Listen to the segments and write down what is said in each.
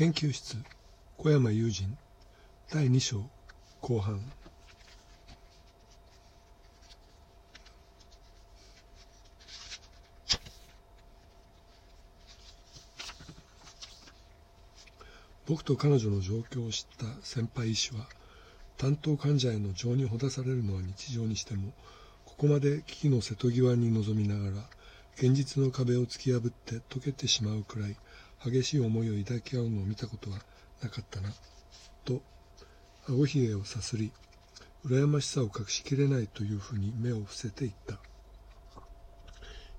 研究室小山友人第2章後半。僕と彼女の状況を知った先輩医師は担当患者への情にほだされるのは日常にしてもここまで危機の瀬戸際に臨みながら現実の壁を突き破って溶けてしまうくらい激しい思いを抱き合うのを見たことはなかったなと顎ひげをさすり羨ましさを隠しきれないというふうに目を伏せていった。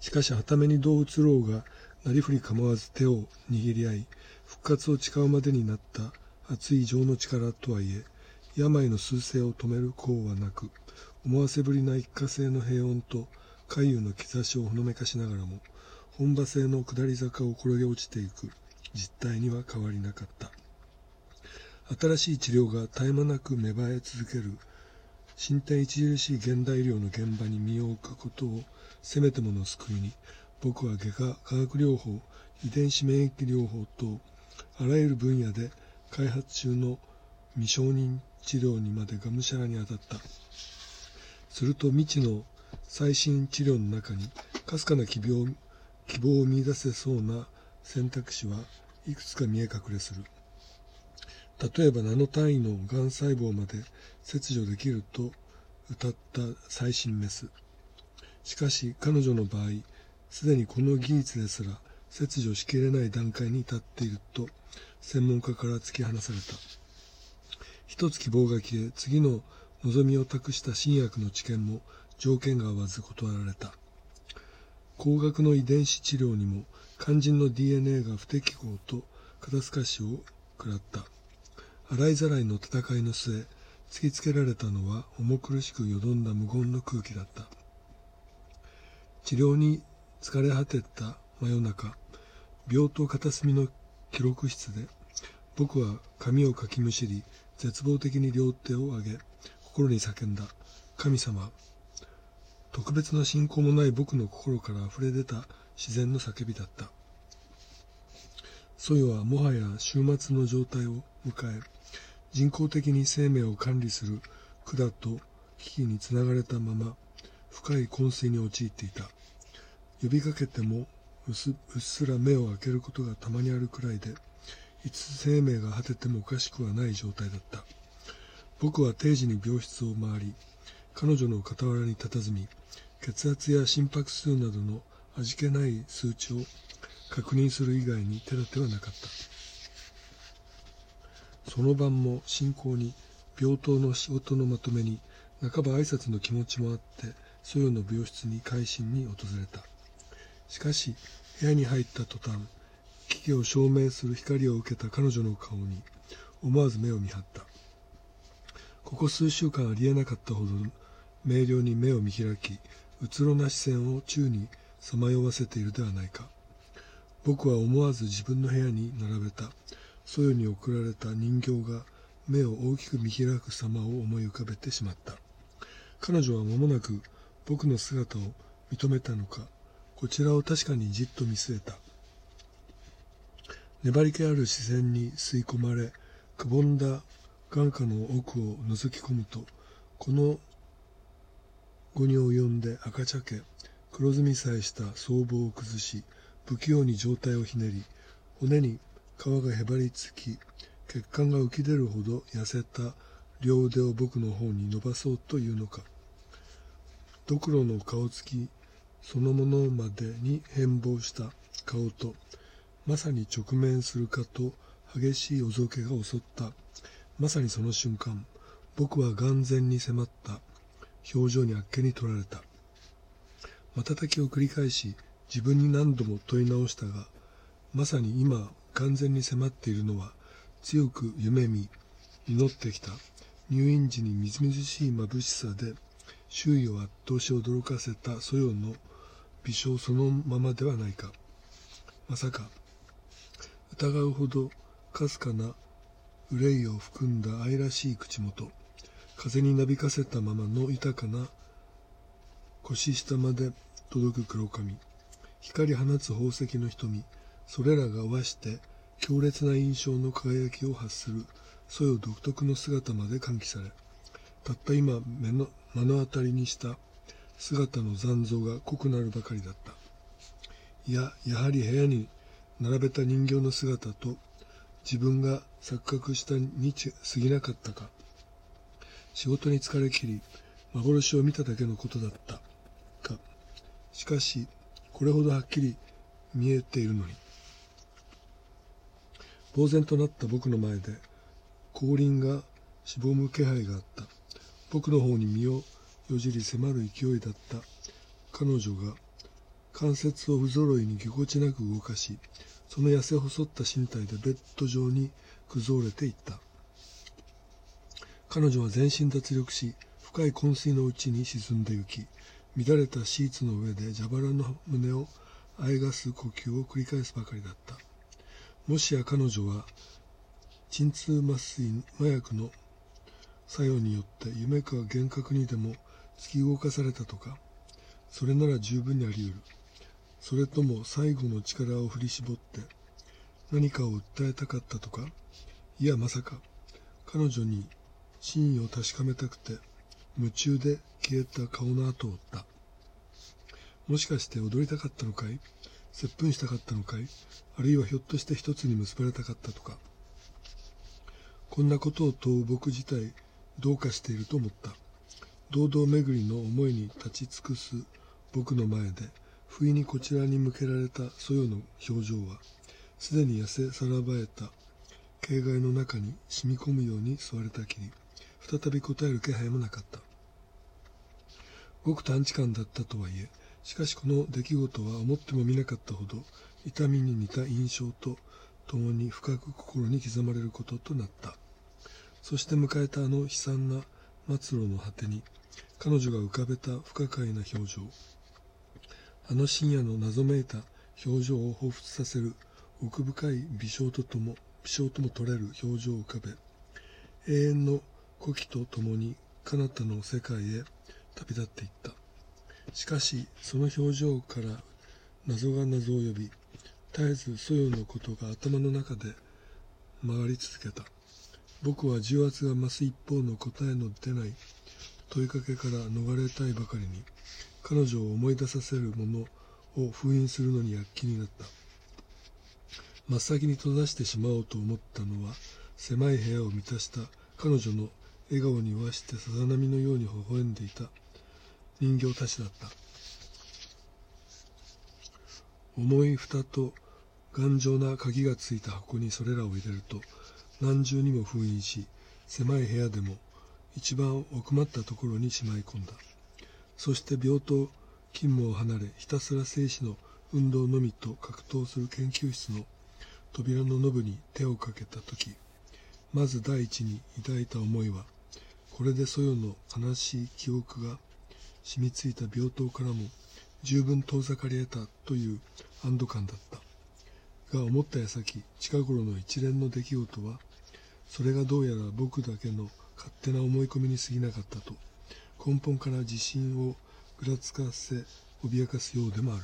しかしはためにどう移ろうがなりふり構わず手を握り合い復活を誓うまでになった熱い情の力とはいえ病の趨勢を止める功はなく思わせぶりな一過性の平穏と回遊の兆しをほのめかしながらも本場性の下り坂を転げ落ちていく。実態には変わりなかった。新しい治療が絶え間なく芽生え続ける。進展著しい現代医療の現場に身を置くことをせめてもの救いに。僕は外科化学療法遺伝子免疫療法等あらゆる分野で開発中の未承認治療にまでがむしゃらに当たった。すると未知の最新治療の中にかすかな希望希望を見出せそうな選択肢はいくつか見え隠れする。例えばナノ単位のがん細胞まで切除できると謳った最新メス。しかし彼女の場合すでにこの技術ですら切除しきれない段階に至っていると専門家から突き放された。一つ希望が消え次の望みを託した新薬の治験も条件が合わず断られた。高額の遺伝子治療にも肝心の DNA が不適合と肩透かしを食らった。洗いざらいの戦いの末突きつけられたのは重苦しくよどんだ無言の空気だった。治療に疲れ果てた真夜中病棟片隅の記録室で僕は髪をかきむしり絶望的に両手を上げ心に叫んだ。神様特別な信仰もない僕の心から溢れ出た自然の叫びだった。ソヨはもはや終末の状態を迎え、人工的に生命を管理する管と危機につながれたまま、深い昏睡に陥っていた。呼びかけてもうっすら目を開けることがたまにあるくらいで、いつ生命が果ててもおかしくはない状態だった。僕は定時に病室を回り、彼女の傍らに佇み、血圧や心拍数などの味気ない数値を確認する以外に手立てはなかった。その晩も進行に病棟の仕事のまとめに半ば挨拶の気持ちもあってソヨの病室に改心に訪れた。しかし部屋に入った途端危機を証明する光を受けた彼女の顔に思わず目を見張った。ここ数週間ありえなかったほど明瞭に目を見開き、うつろな視線を宙にさまよわせているではないか。僕は思わず自分の部屋に並べた、ソヨに送られた人形が目を大きく見開く様を思い浮かべてしまった。彼女は間もなく僕の姿を認めたのか、こちらを確かにじっと見据えた。粘り気ある視線に吸い込まれ、くぼんだ眼下の奥を覗き込むと、この後に及んで赤茶け、黒ずみさえした僧帽を崩し、不器用に上体をひねり、骨に皮がへばりつき、血管が浮き出るほど痩せた両腕を僕の方に伸ばそうというのか。ドクロの顔つきそのものまでに変貌した顔と、まさに直面するかと激しいおぞけが襲った。まさにその瞬間、僕は眼前に迫った表情にあっけに取られた。瞬きを繰り返し自分に何度も問い直したが、まさに今完全に迫っているのは強く夢見、祈ってきた入院時にみずみずしい眩しさで周囲を圧倒し驚かせたソヨの微笑そのままではないか。まさか、疑うほどかすかな憂いを含んだ愛らしい口元。風になびかせたままの豊かな腰下まで届く黒髪。光放つ宝石の瞳。それらが合わして強烈な印象の輝きを発する。そよ独特の姿まで喚起され。たった今目の目の当たりにした姿の残像が濃くなるばかりだった。いややはり部屋に並べた人形の姿と自分が錯覚したに過ぎなかったか。仕事に疲れきり幻を見ただけのことだった。か。しかしこれほどはっきり見えているのに。呆然となった僕の前で後輪がしぼむ気配があった。僕の方に身をよじり迫る勢いだった。彼女が関節を不揃いにぎこちなく動かしその痩せ細った身体でベッド上に崩れていった。彼女は全身脱力し深い昏睡のうちに沈んで行き乱れたシーツの上で蛇腹の胸をあえがす呼吸を繰り返すばかりだった。もしや彼女は鎮痛麻酔麻薬の作用によって夢か幻覚にでも突き動かされたとかそれなら十分にあり得る。それとも最後の力を振り絞って何かを訴えたかったとかいやまさか彼女に真意を確かめたくて夢中で消えた顔の後を追った。もしかして踊りたかったのかい？接吻したかったのかい？あるいはひょっとして一つに結ばれたかったとか。こんなことを問う僕自体どうかしていると思った。堂々巡りの思いに立ち尽くす僕の前で不意にこちらに向けられたそよの表情はすでに痩せさらばえた。形骸の中に染み込むように吸われたきり再び答える気配もなかった。ごく短時間だったとはいえしかしこの出来事は思ってもみなかったほど痛みに似た印象と共に深く心に刻まれることとなった。そして迎えたあの悲惨な末路の果てに彼女が浮かべた不可解な表情。あの深夜の謎めいた表情を彷彿させる奥深い微笑ととも微笑とも取れる表情を浮かべ永遠の古希とともに彼方の世界へ旅立っていった。しかしその表情から謎が謎を呼び絶えずそよのことが頭の中で回り続けた。僕は重圧が増す一方の答えの出ない問いかけから逃れたいばかりに彼女を思い出させるものを封印するのに躍起になった。真っ先に閉ざしてしまおうと思ったのは狭い部屋を満たした彼女の笑顔に和してさざ波のように微笑んでいた。人形たちだった。重い蓋と頑丈な鍵がついた箱にそれらを入れると何重にも封印し狭い部屋でも一番奥まったところにしまい込んだ。そして病棟勤務を離れひたすら生死の運動のみと格闘する研究室の扉のノブに手をかけた時まず第一に抱いた思いはこれでそよの悲しい記憶が染みついた病棟からも十分遠ざかり得たという安堵感だった。が思った矢先近頃の一連の出来事はそれがどうやら僕だけの勝手な思い込みに過ぎなかったと根本から自信をぐらつかせ脅かすようでもある。